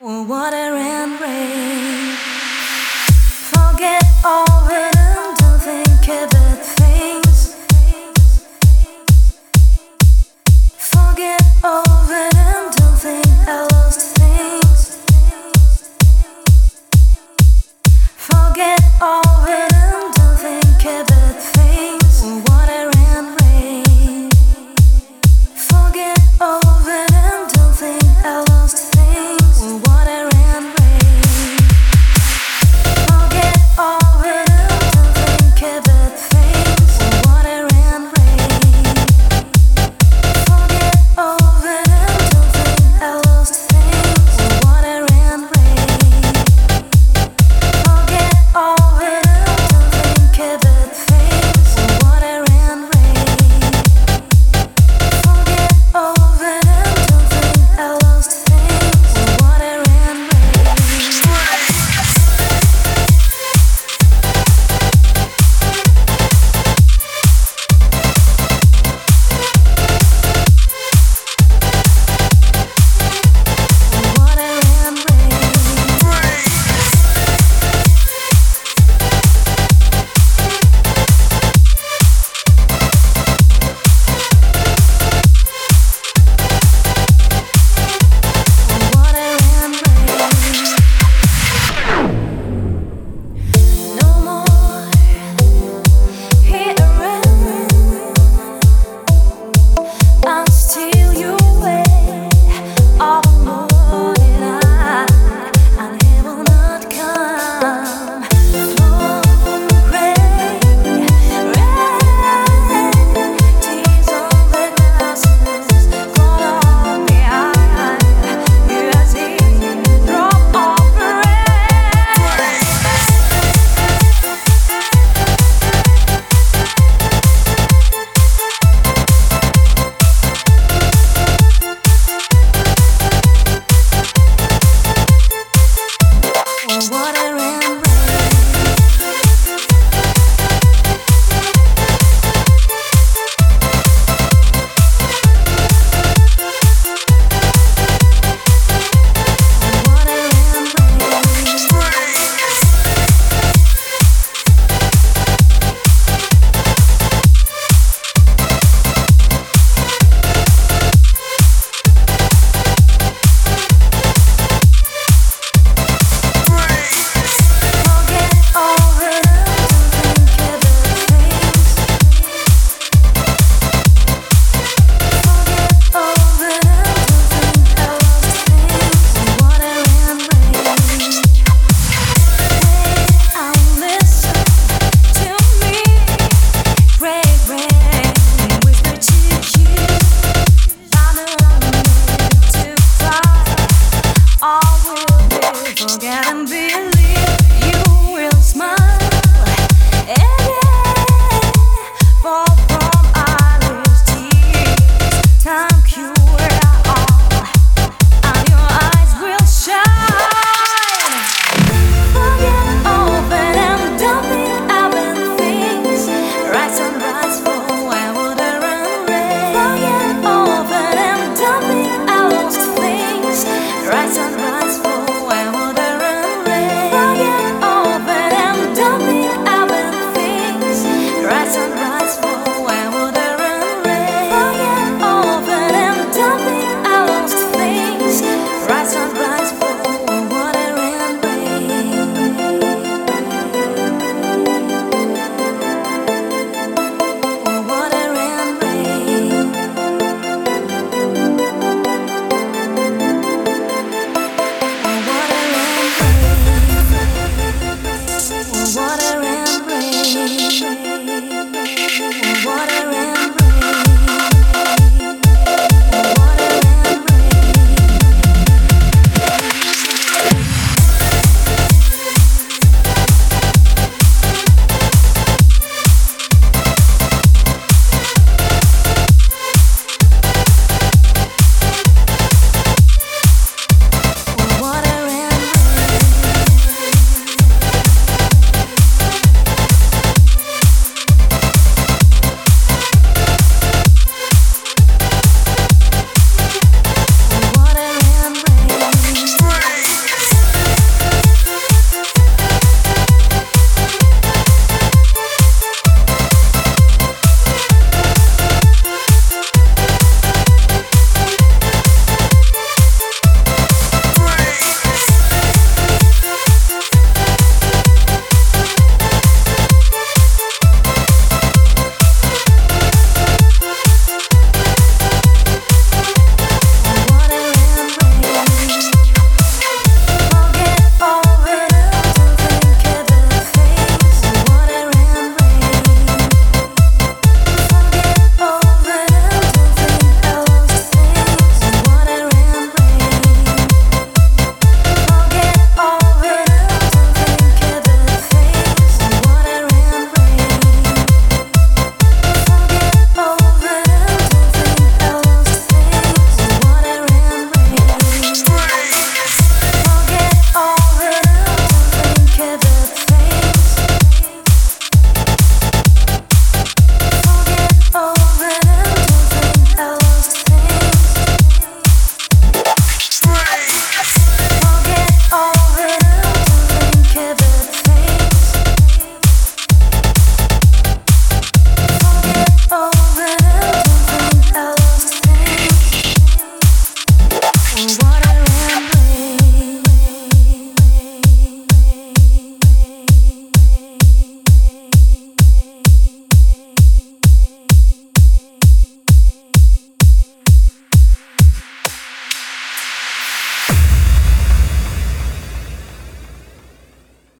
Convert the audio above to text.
water and rain.